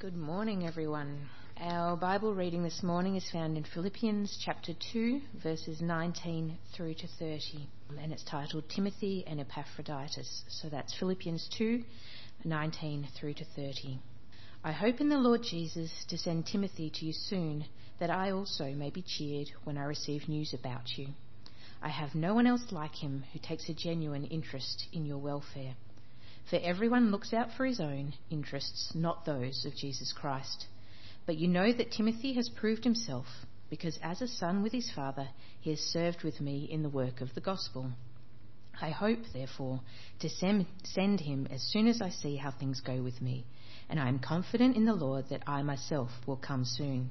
Good morning, everyone. Our Bible reading this morning is found in Philippians chapter 2, verses 19 through to 30, and it's titled Timothy and Epaphroditus. So that's Philippians 2, 19 through to 30. I hope in the Lord Jesus to send Timothy to you soon, that I also may be cheered when I receive news about you. I have no one else like him who takes a genuine interest in your welfare. For everyone looks out for his own interests, not those of Jesus Christ. But you know that Timothy has proved himself, because as a son with his father, he has served with me in the work of the gospel. I hope, therefore, to send him as soon as I see how things go with me, and I am confident in the Lord that I myself will come soon.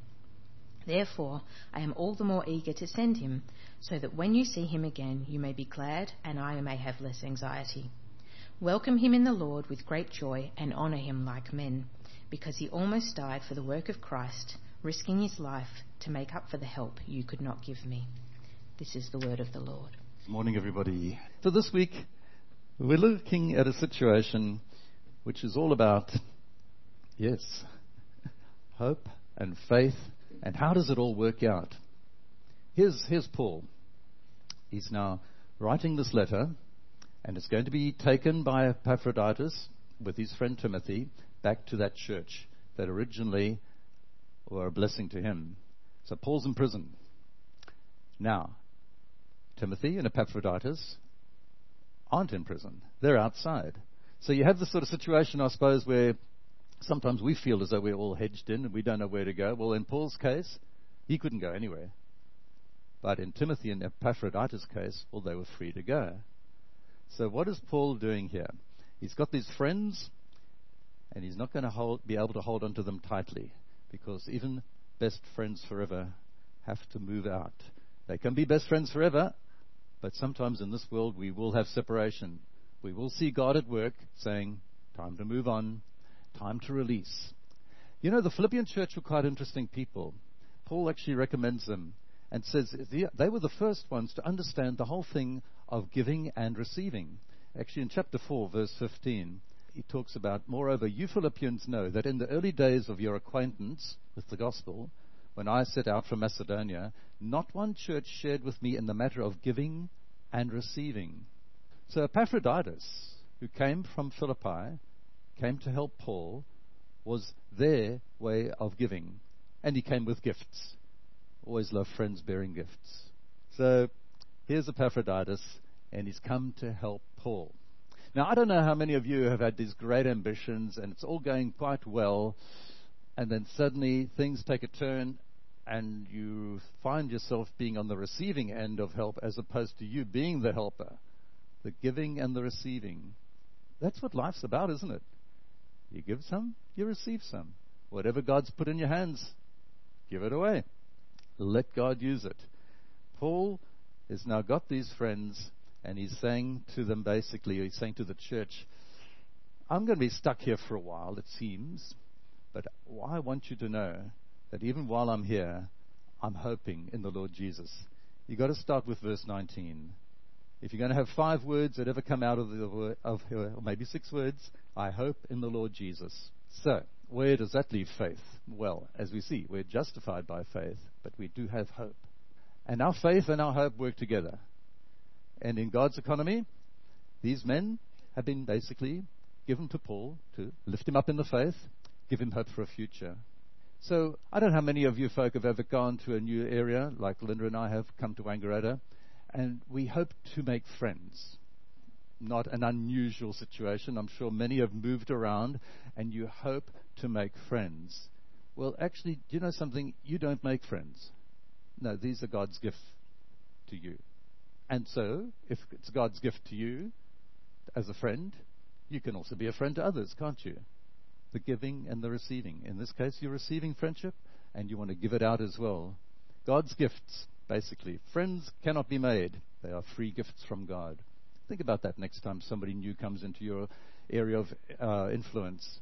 Therefore, I am all the more eager to send him, so that when you see him again, you may be glad and I may have less anxiety. Welcome him in the Lord with great joy and honour him like men, because he almost died for the work of Christ, risking his life to make up for the help you could not give me. This is the word of the Lord. Good Morning, everybody. So this week, we're looking at a situation which is all about, yes, hope and faith and how does it all work out? Here's, here's Paul. He's now writing this letter, and it's going to be taken by Epaphroditus with his friend Timothy back to that church that originally were a blessing to him. So Paul's in prison. Now, Timothy and Epaphroditus aren't in prison. They're outside. So you have this sort of situation, I suppose, where sometimes we feel as though we're all hedged in and we don't know where to go. Well, in Paul's case, he couldn't go anywhere. But in Timothy and Epaphroditus' case, well, they were free to go. So what is Paul doing here? He's got these friends, and he's not going to hold, be able to hold on to them tightly, because even best friends forever have to move out. They can be best friends forever, but sometimes in this world we will have separation. We will see God at work saying, time to move on, time to release. You know, the Philippian church were quite interesting people. Paul actually recommends them and says they were the first ones to understand the whole thing of giving and receiving. Actually, in chapter 4, verse 15, he talks about, Moreover, you Philippians know that in the early days of your acquaintance with the gospel, when I set out from Macedonia, not one church shared with me in the matter of giving and receiving. So Epaphroditus, who came from Philippi, came to help Paul was their way of giving. And he came with gifts. Always love friends bearing gifts. So here's Epaphroditus, and he's come to help Paul. Now, I don't know how many of you have had these great ambitions, and it's all going quite well, and then suddenly things take a turn, and you find yourself being on the receiving end of help as opposed to you being the helper, the giving and the receiving. That's what life's about, isn't it? You give some, you receive some. Whatever God's put in your hands, give it away. Let God use it. Paul has now got these friends, and he's saying to them basically, he's saying to the church, I'm going to be stuck here for a while, it seems, but I want you to know that even while I'm here, I'm hoping in the Lord Jesus. You've got to start with verse 19. If you're going to have five words that ever come out of the of or maybe six words, I hope in the Lord Jesus. So, where does that leave faith? Well, as we see, we're justified by faith, but we do have hope. And our faith and our hope work together. And in God's economy, these men have been basically given to Paul to lift him up in the faith, give him hope for a future. So I don't know how many of you folk have ever gone to a new area, like Linda and I have come to Wangaratta, and we hope to make friends. Not an unusual situation. I'm sure many have moved around, and you hope to make friends. Well, actually, do you know something? You don't make friends. No, these are God's gift to you. And so, if it's God's gift to you as a friend, you can also be a friend to others, can't you? The giving and the receiving. In this case, you're receiving friendship, and you want to give it out as well. God's gifts basically. Friends cannot be made, they are free gifts from God. Think about that next time somebody new comes into your area of uh, influence.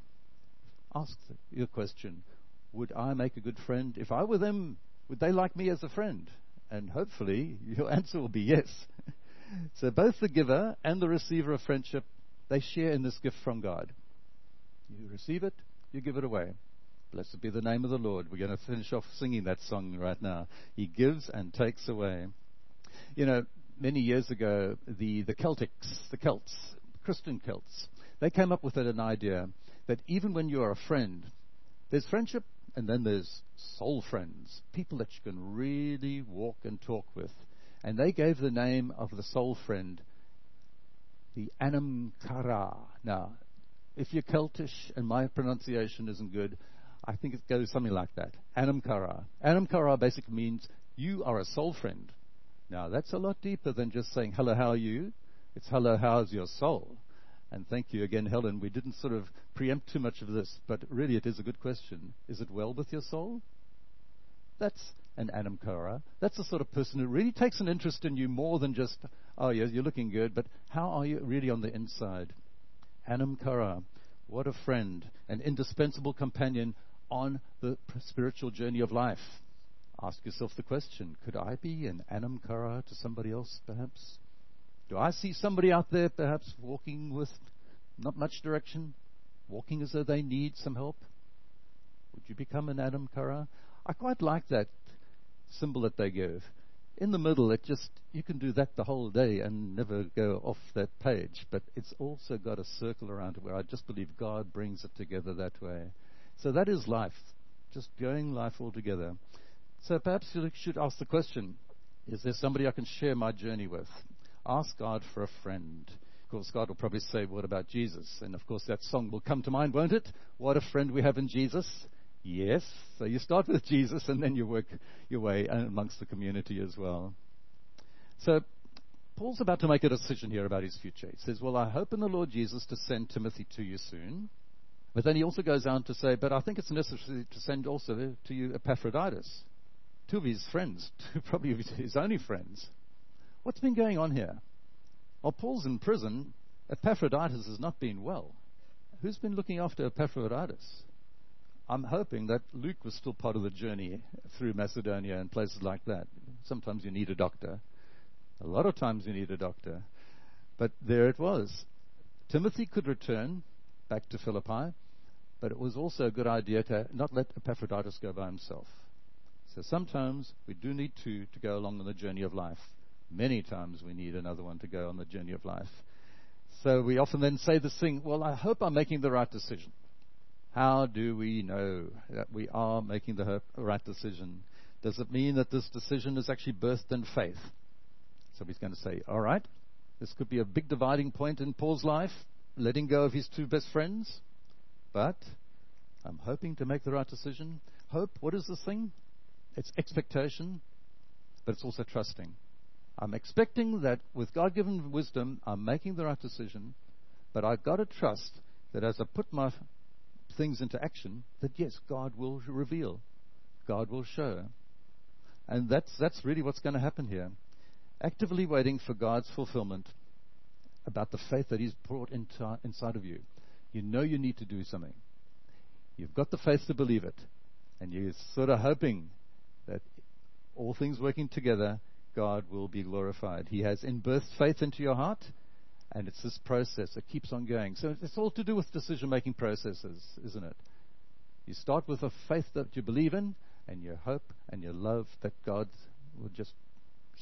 Ask your question Would I make a good friend? If I were them, would they like me as a friend? And hopefully, your answer will be yes. so, both the giver and the receiver of friendship, they share in this gift from God. You receive it, you give it away. Blessed be the name of the Lord. We're going to finish off singing that song right now. He gives and takes away. You know, many years ago, the, the Celtics, the Celts, Christian Celts, they came up with an idea that even when you are a friend, there's friendship and then there's soul friends, people that you can really walk and talk with. And they gave the name of the soul friend the Anam Cara. Now, if you're Celtish and my pronunciation isn't good, I think it goes something like that. Anam Cara. Anam Cara basically means you are a soul friend. Now, that's a lot deeper than just saying, hello, how are you? It's hello, how's your soul? And thank you again, Helen. We didn't sort of preempt too much of this, but really it is a good question. Is it well with your soul? That's an Anam Cara. That's the sort of person who really takes an interest in you more than just, oh, yeah, you're looking good, but how are you really on the inside? Anam Cara. What a friend, an indispensable companion on the spiritual journey of life. Ask yourself the question could I be an Anam Cara to somebody else, perhaps? Do I see somebody out there, perhaps, walking with not much direction, walking as though they need some help? Would you become an Anam Cara? I quite like that symbol that they give. In the middle, it just, you can do that the whole day and never go off that page. But it's also got a circle around it where I just believe God brings it together that way. So that is life, just going life all together. So perhaps you should ask the question Is there somebody I can share my journey with? Ask God for a friend. Of course, God will probably say, What about Jesus? And of course, that song will come to mind, won't it? What a friend we have in Jesus. Yes. So you start with Jesus and then you work your way amongst the community as well. So Paul's about to make a decision here about his future. He says, Well, I hope in the Lord Jesus to send Timothy to you soon. But then he also goes on to say, But I think it's necessary to send also to you Epaphroditus, two of his friends, two probably his only friends. What's been going on here? While Paul's in prison, Epaphroditus has not been well. Who's been looking after Epaphroditus? I'm hoping that Luke was still part of the journey through Macedonia and places like that. Sometimes you need a doctor. A lot of times you need a doctor. But there it was. Timothy could return back to Philippi, but it was also a good idea to not let Epaphroditus go by himself. So sometimes we do need two to go along on the journey of life. Many times we need another one to go on the journey of life. So we often then say this thing, well, I hope I'm making the right decision. How do we know that we are making the right decision? Does it mean that this decision is actually birthed in faith? So going to say, all right, this could be a big dividing point in Paul's life, letting go of his two best friends, but I'm hoping to make the right decision. Hope, what is this thing? It's expectation, but it's also trusting. I'm expecting that with God given wisdom, I'm making the right decision, but I've got to trust that as I put my things into action, that yes, God will reveal, God will show. And that's, that's really what's going to happen here. Actively waiting for God's fulfillment about the faith that He's brought into, inside of you. You know you need to do something. You've got the faith to believe it. And you're sort of hoping that all things working together God will be glorified. He has inbirthed faith into your heart, and it's this process that keeps on going. So it's all to do with decision making processes, isn't it? You start with a faith that you believe in, and your hope and your love that God will just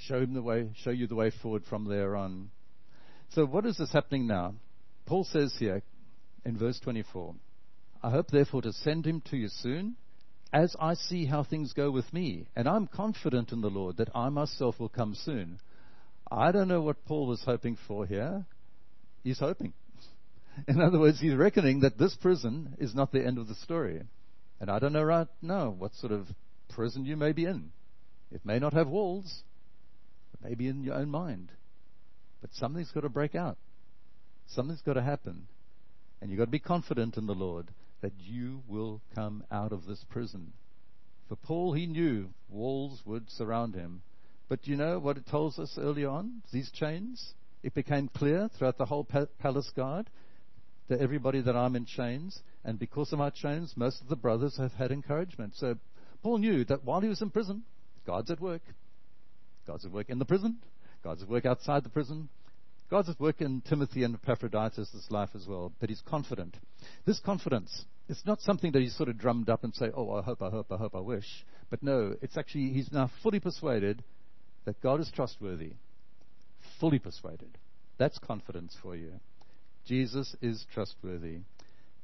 show him the way, show you the way forward from there on. So what is this happening now? Paul says here in verse 24, I hope therefore to send him to you soon as I see how things go with me. And I'm confident in the Lord that I myself will come soon. I don't know what Paul was hoping for here. He's hoping. In other words, he's reckoning that this prison is not the end of the story. And I don't know right now what sort of prison you may be in. It may not have walls, it may be in your own mind. But something's got to break out. Something's got to happen. And you've got to be confident in the Lord that you will come out of this prison. For Paul, he knew walls would surround him, But you know what it tells us early on? These chains? It became clear throughout the whole palace guard that everybody that I'm in chains, and because of my chains, most of the brothers have had encouragement. So Paul knew that while he was in prison, God's at work. God's at work in the prison. God's at work outside the prison. God's at work in Timothy and Epaphroditus' life as well, but he's confident. This confidence, it's not something that he's sort of drummed up and say, oh, I hope, I hope, I hope, I wish. But no, it's actually, he's now fully persuaded that God is trustworthy. Fully persuaded. That's confidence for you. Jesus is trustworthy.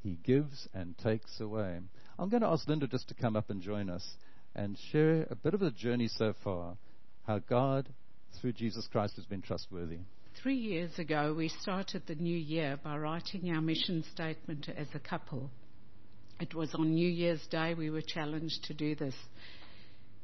He gives and takes away. I'm going to ask Linda just to come up and join us and share a bit of a journey so far, how God, through Jesus Christ, has been trustworthy. Three years ago, we started the new year by writing our mission statement as a couple. It was on New Year's Day we were challenged to do this.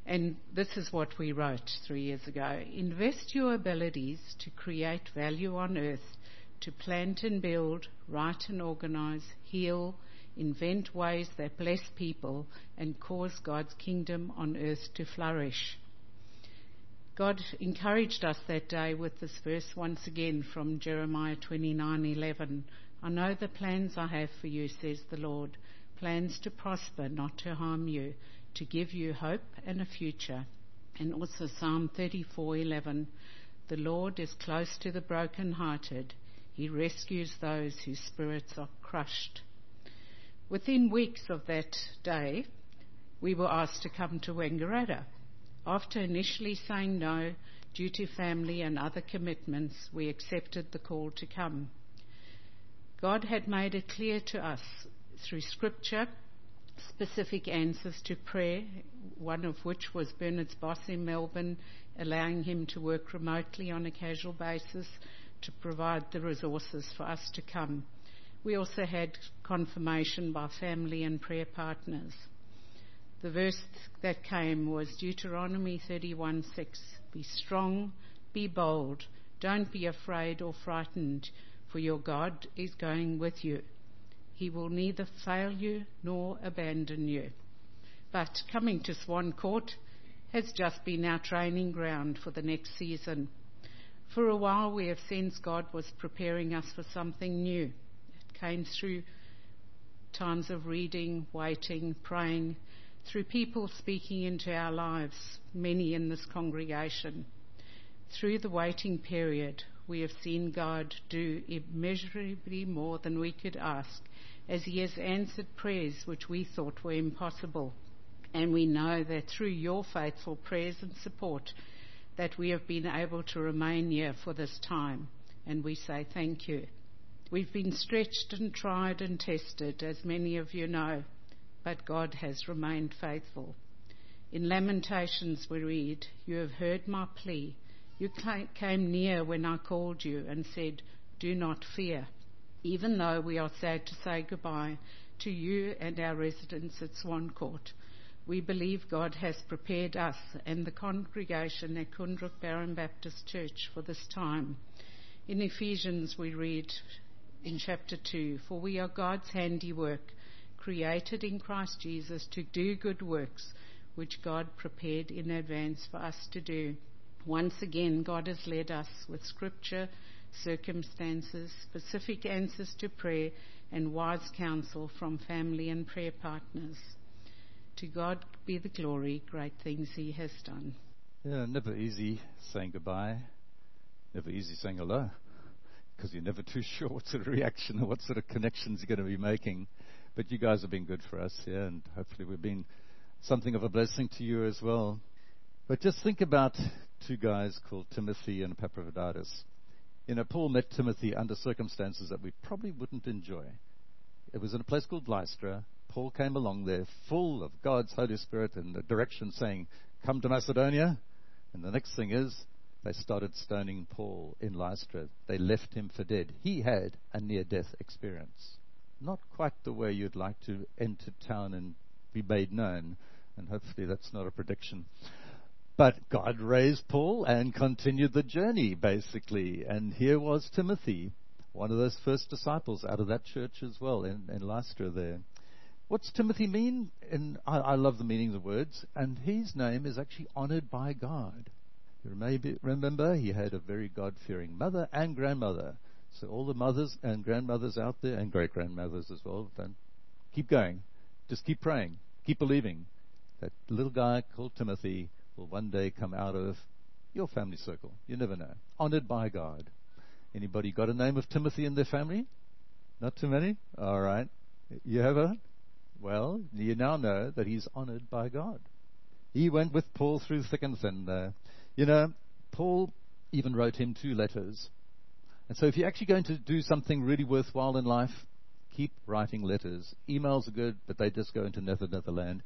And this is what we wrote three years ago. Invest your abilities to create value on earth, to plant and build, write and organize, heal, invent ways that bless people, and cause God's kingdom on earth to flourish. God encouraged us that day with this verse once again from Jeremiah 29:11. I know the plans I have for you, says the Lord, plans to prosper, not to harm you, to give you hope and a future. And also Psalm 34:11. The Lord is close to the broken-hearted. He rescues those whose spirits are crushed. Within weeks of that day, we were asked to come to Wangaratta. After initially saying no due to family and other commitments, we accepted the call to come. God had made it clear to us through scripture specific answers to prayer, one of which was Bernard's boss in Melbourne allowing him to work remotely on a casual basis to provide the resources for us to come. We also had confirmation by family and prayer partners. The verse that came was Deuteronomy 31:6. Be strong, be bold, don't be afraid or frightened, for your God is going with you. He will neither fail you nor abandon you. But coming to Swan Court has just been our training ground for the next season. For a while, we have sensed God was preparing us for something new. It came through times of reading, waiting, praying, through people speaking into our lives, many in this congregation. Through the waiting period, we have seen God do immeasurably more than we could ask, as He has answered prayers which we thought were impossible. And we know that through your faithful prayers and support, that we have been able to remain here for this time. And we say thank you. We've been stretched and tried and tested, as many of you know but God has remained faithful. In Lamentations, we read, You have heard my plea. You came near when I called you and said, Do not fear. Even though we are sad to say goodbye to you and our residents at Swan Court, we believe God has prepared us and the congregation at Koonruk Barron Baptist Church for this time. In Ephesians, we read in chapter 2 For we are God's handiwork created in Christ Jesus to do good works which God prepared in advance for us to do. Once again, God has led us with scripture, circumstances, specific answers to prayer, and wise counsel from family and prayer partners. To God be the glory, great things He has done. Yeah, never easy saying goodbye, never easy saying hello, because you're never too sure what sort of reaction or what sort of connections you're going to be making. But you guys have been good for us, yeah, and hopefully we've been something of a blessing to you as well. But just think about two guys called Timothy and Epaphroditus. You know, Paul met Timothy under circumstances that we probably wouldn't enjoy. It was in a place called Lystra. Paul came along there full of God's Holy Spirit and the direction saying, Come to Macedonia. And the next thing is, they started stoning Paul in Lystra. They left him for dead. He had a near death experience not quite the way you'd like to enter town and be made known. And hopefully that's not a prediction. But God raised Paul and continued the journey, basically. And here was Timothy, one of those first disciples out of that church as well in, in Lystra there. What's Timothy mean? And I, I love the meaning of the words. And his name is actually honored by God. You maybe remember he had a very God fearing mother and grandmother. So all the mothers and grandmothers out there and great grandmothers as well, don't keep going. Just keep praying. Keep believing. That little guy called Timothy will one day come out of your family circle. You never know. Honored by God. Anybody got a name of Timothy in their family? Not too many? All right. You have a? Well, you now know that he's honored by God. He went with Paul through thick and thin there. You know, Paul even wrote him two letters. And so if you're actually going to do something really worthwhile in life, keep writing letters. Emails are good, but they just go into nether netherland.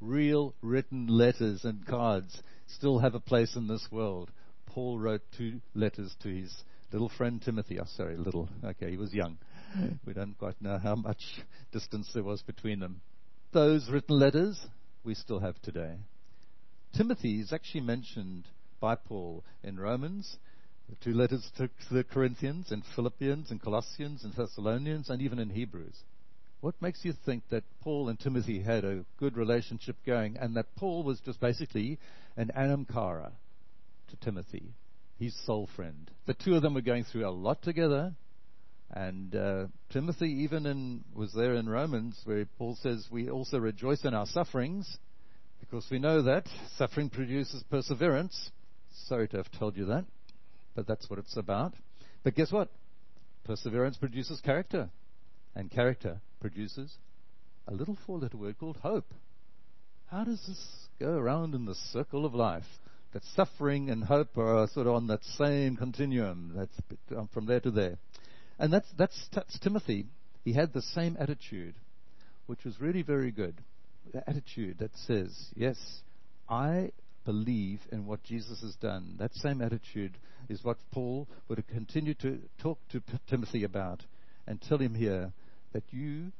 Real written letters and cards still have a place in this world. Paul wrote two letters to his little friend Timothy. Oh, sorry, little. Okay, he was young. We don't quite know how much distance there was between them. Those written letters we still have today. Timothy is actually mentioned by Paul in Romans, the two letters to the Corinthians, and Philippians, and Colossians, and Thessalonians, and even in Hebrews. What makes you think that Paul and Timothy had a good relationship going and that Paul was just basically an anam cara to Timothy, his soul friend? The two of them were going through a lot together. And uh, Timothy even in, was there in Romans where Paul says, We also rejoice in our sufferings because we know that suffering produces perseverance. Sorry to have told you that, but that's what it's about. But guess what? Perseverance produces character, and character produces a little four letter word called hope. How does this go around in the circle of life? That suffering and hope are sort of on that same continuum. That's um, from there to there. And that's, that's, that's Timothy. He had the same attitude, which was really very good the attitude that says, Yes, I believe in what Jesus has done. That same attitude is what Paul would continue to talk to Timothy about and tell him here that you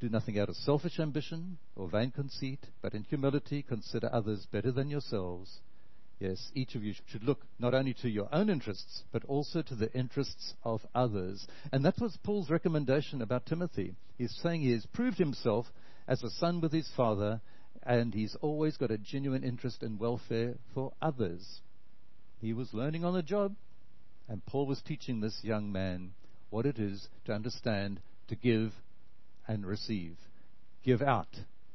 do nothing out of selfish ambition or vain conceit, but in humility consider others better than yourselves. Yes, each of you should look not only to your own interests, but also to the interests of others. And that was Paul's recommendation about Timothy. He's saying he has proved himself as a son with his father, and he's always got a genuine interest in welfare for others. He was learning on the job, and Paul was teaching this young man what it is to understand, to give and receive. Give out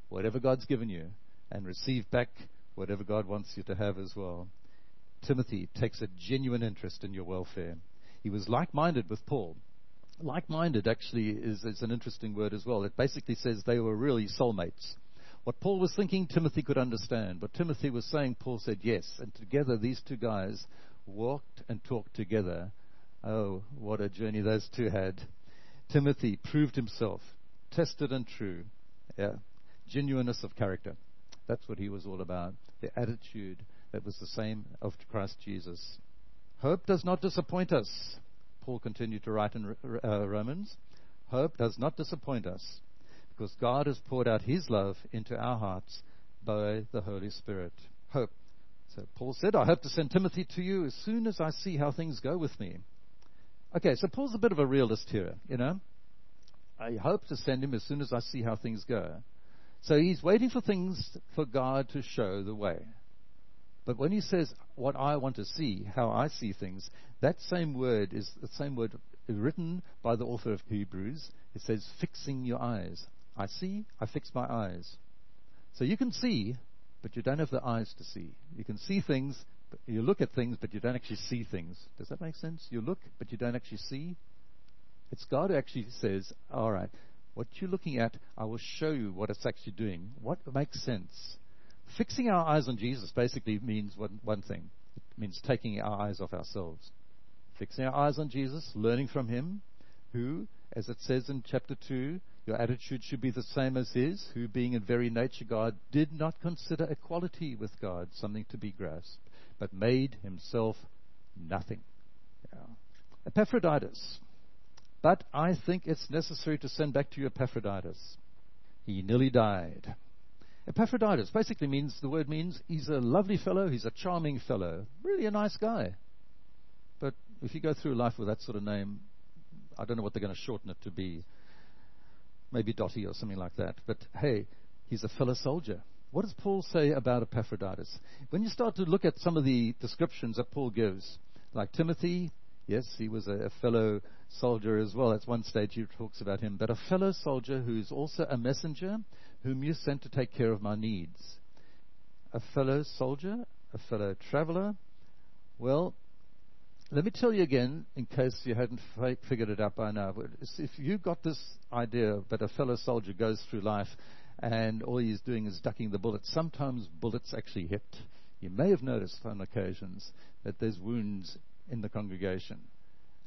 whatever God's given you, and receive back whatever God wants you to have as well. Timothy takes a genuine interest in your welfare. He was like minded with Paul. Like minded actually is, is an interesting word as well. It basically says they were really soulmates. What Paul was thinking, Timothy could understand. What Timothy was saying, Paul said yes. And together, these two guys walked and talked together. Oh, what a journey those two had. Timothy proved himself, tested and true. Yeah. Genuineness of character. That's what he was all about. The attitude that was the same of Christ Jesus. Hope does not disappoint us. Paul continued to write in uh, Romans, hope does not disappoint us because God has poured out his love into our hearts by the Holy Spirit. Hope. So Paul said, I hope to send Timothy to you as soon as I see how things go with me. Okay, so Paul's a bit of a realist here, you know. I hope to send him as soon as I see how things go. So he's waiting for things for God to show the way. But when he says, what I want to see, how I see things, that same word is the same word written by the author of Hebrews. It says, fixing your eyes. I see, I fix my eyes. So you can see, but you don't have the eyes to see. You can see things, you look at things, but you don't actually see things. Does that make sense? You look, but you don't actually see. It's God who actually says, all right, what you're looking at, I will show you what it's actually doing. What makes sense? Fixing our eyes on Jesus basically means one, one thing. It means taking our eyes off ourselves. Fixing our eyes on Jesus, learning from Him, who, as it says in chapter 2, your attitude should be the same as His, who, being in very nature God, did not consider equality with God something to be grasped, but made Himself nothing. Yeah. Epaphroditus. But I think it's necessary to send back to you Epaphroditus. He nearly died. Epaphroditus basically means, the word means, he's a lovely fellow, he's a charming fellow, really a nice guy. But if you go through life with that sort of name, I don't know what they're going to shorten it to be. Maybe Dotty or something like that. But hey, he's a fellow soldier. What does Paul say about Epaphroditus? When you start to look at some of the descriptions that Paul gives, like Timothy, yes, he was a, a fellow soldier as well. At one stage he talks about him, but a fellow soldier who's also a messenger whom you sent to take care of my needs. A fellow soldier, a fellow traveler. Well, let me tell you again, in case you hadn't figured it out by now. If you got this idea that a fellow soldier goes through life and all he's doing is ducking the bullets, sometimes bullets actually hit. You may have noticed on occasions that there's wounds in the congregation.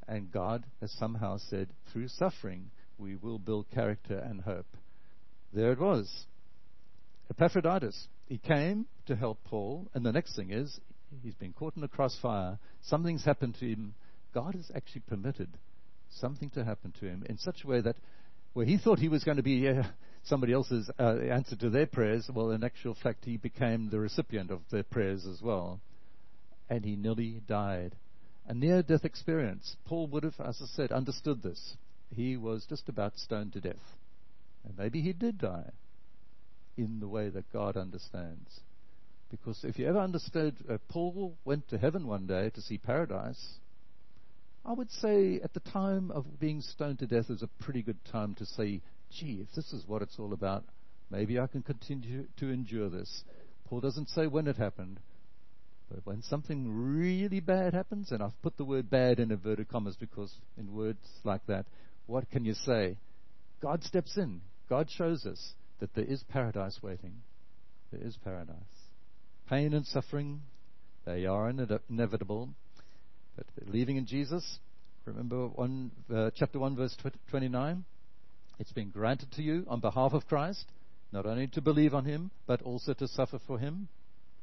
And God has somehow said, through suffering, we will build character and hope. There it was. Epaphroditus. He came to help Paul, and the next thing is He's been caught in a crossfire. Something's happened to him. God has actually permitted something to happen to him in such a way that where he thought he was going to be uh, somebody else's uh, answer to their prayers, well, in actual fact, he became the recipient of their prayers as well. And he nearly died. A near death experience. Paul would have, as I said, understood this. He was just about stoned to death. And maybe he did die in the way that God understands. Because if you ever understood, uh, Paul went to heaven one day to see paradise. I would say at the time of being stoned to death is a pretty good time to say, gee, if this is what it's all about, maybe I can continue to endure this. Paul doesn't say when it happened, but when something really bad happens, and I've put the word bad in inverted commas because in words like that, what can you say? God steps in. God shows us that there is paradise waiting. There is paradise. Pain and suffering, they are inevitable. But believing in Jesus, remember one, uh, chapter 1, verse 29? It's been granted to you on behalf of Christ, not only to believe on Him, but also to suffer for Him.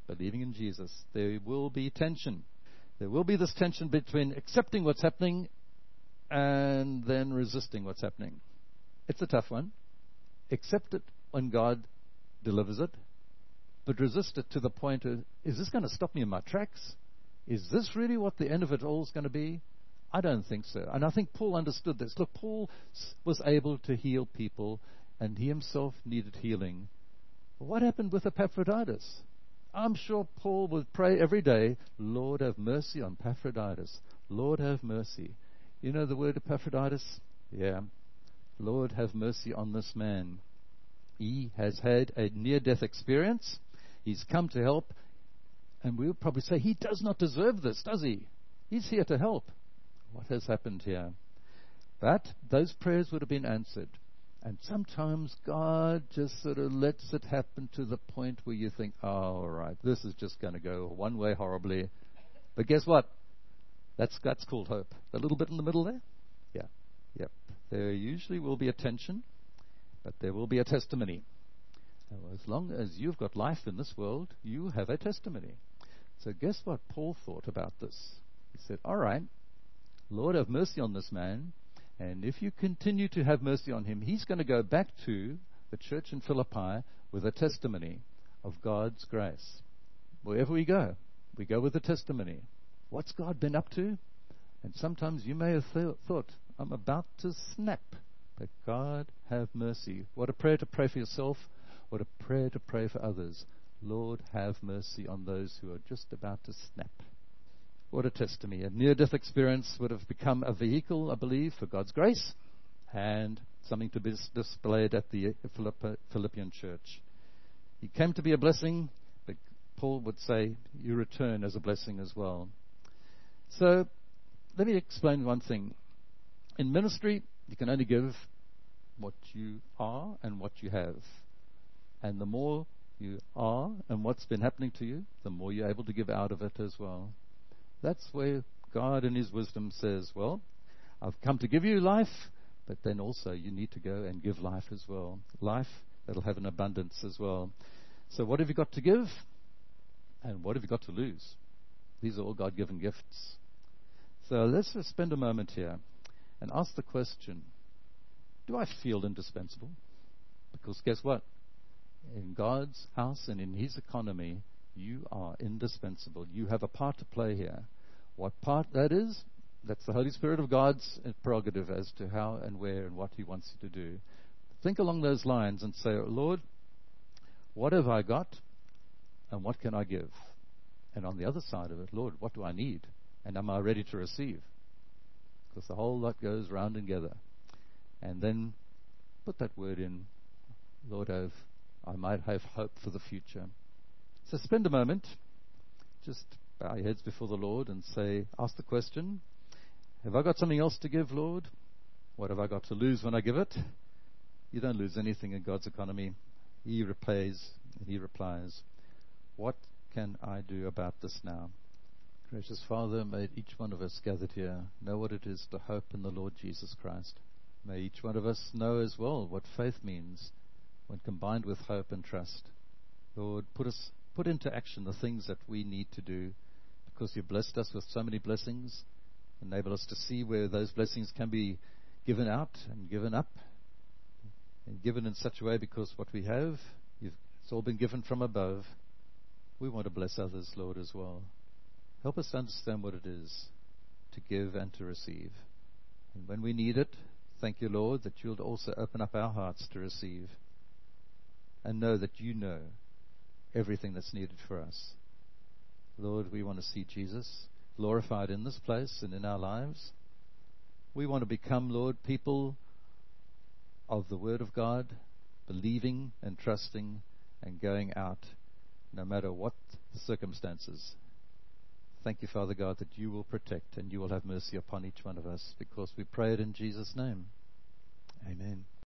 Believing in Jesus. There will be tension. There will be this tension between accepting what's happening and then resisting what's happening. It's a tough one. Accept it when God delivers it, but resist it to the point of, is this going to stop me in my tracks? Is this really what the end of it all is going to be? I don't think so. And I think Paul understood this. Look, Paul was able to heal people, and he himself needed healing. what happened with Epaphroditus? I'm sure Paul would pray every day, Lord, have mercy on Epaphroditus. Lord, have mercy. You know the word Epaphroditus? Yeah. Lord, have mercy on this man. He has had a near death experience. He's come to help. And we'll probably say, He does not deserve this, does he? He's here to help. What has happened here? But those prayers would have been answered. And sometimes God just sort of lets it happen to the point where you think, oh, all right, this is just going to go one way horribly. But guess what? That's, that's called hope. A little bit in the middle there? Yeah. Yep. There usually will be a tension, but there will be a testimony. As long as you've got life in this world, you have a testimony. So, guess what Paul thought about this? He said, All right, Lord, have mercy on this man. And if you continue to have mercy on him, he's going to go back to the church in Philippi with a testimony of God's grace. Wherever we go, we go with a testimony. What's God been up to? And sometimes you may have th- thought, I'm about to snap. But God have mercy. What a prayer to pray for yourself what a prayer to pray for others. Lord, have mercy on those who are just about to snap. What a testimony. A near death experience would have become a vehicle, I believe, for God's grace and something to be displayed at the Philippian church. He came to be a blessing, but Paul would say, You return as a blessing as well. So, let me explain one thing. In ministry, you can only give what you are and what you have. And the more you are and what's been happening to you, the more you're able to give out of it as well. That's where God in His wisdom says, Well, I've come to give you life, but then also you need to go and give life as well. Life that'll have an abundance as well. So, what have you got to give? And what have you got to lose? These are all God given gifts. So, let's just spend a moment here and ask the question Do I feel indispensable? Because guess what? In God's house and in His economy, you are indispensable. You have a part to play here. What part that is, that's the Holy Spirit of God's prerogative as to how and where and what He wants you to do. Think along those lines and say, Lord, what have I got and what can I give? And on the other side of it, Lord, what do I need? And am I ready to receive? Because the whole lot goes round and together. And then put that word in, Lord, I've, I might have hope for the future. So spend a moment, just bow your heads before the Lord and say, ask the question, have I got something else to give, Lord? What have I got to lose when I give it? You don't lose anything in God's economy. He repays and He replies, What can I do about this now? Gracious Father, may each one of us gathered here know what it is to hope in the Lord Jesus Christ. May each one of us know as well what faith means when combined with hope and trust. Lord, put us put into action the things that we need to do because you've blessed us with so many blessings. Enable us to see where those blessings can be given out and given up and given in such a way because what we have, it's all been given from above. We want to bless others, Lord, as well. Help us understand what it is to give and to receive. And when we need it, thank you, Lord, that you'll also open up our hearts to receive and know that you know everything that's needed for us. Lord, we want to see Jesus glorified in this place and in our lives. We want to become, Lord, people of the Word of God, believing and trusting and going out no matter what the circumstances. Thank you, Father God, that you will protect and you will have mercy upon each one of us because we pray it in Jesus' name. Amen.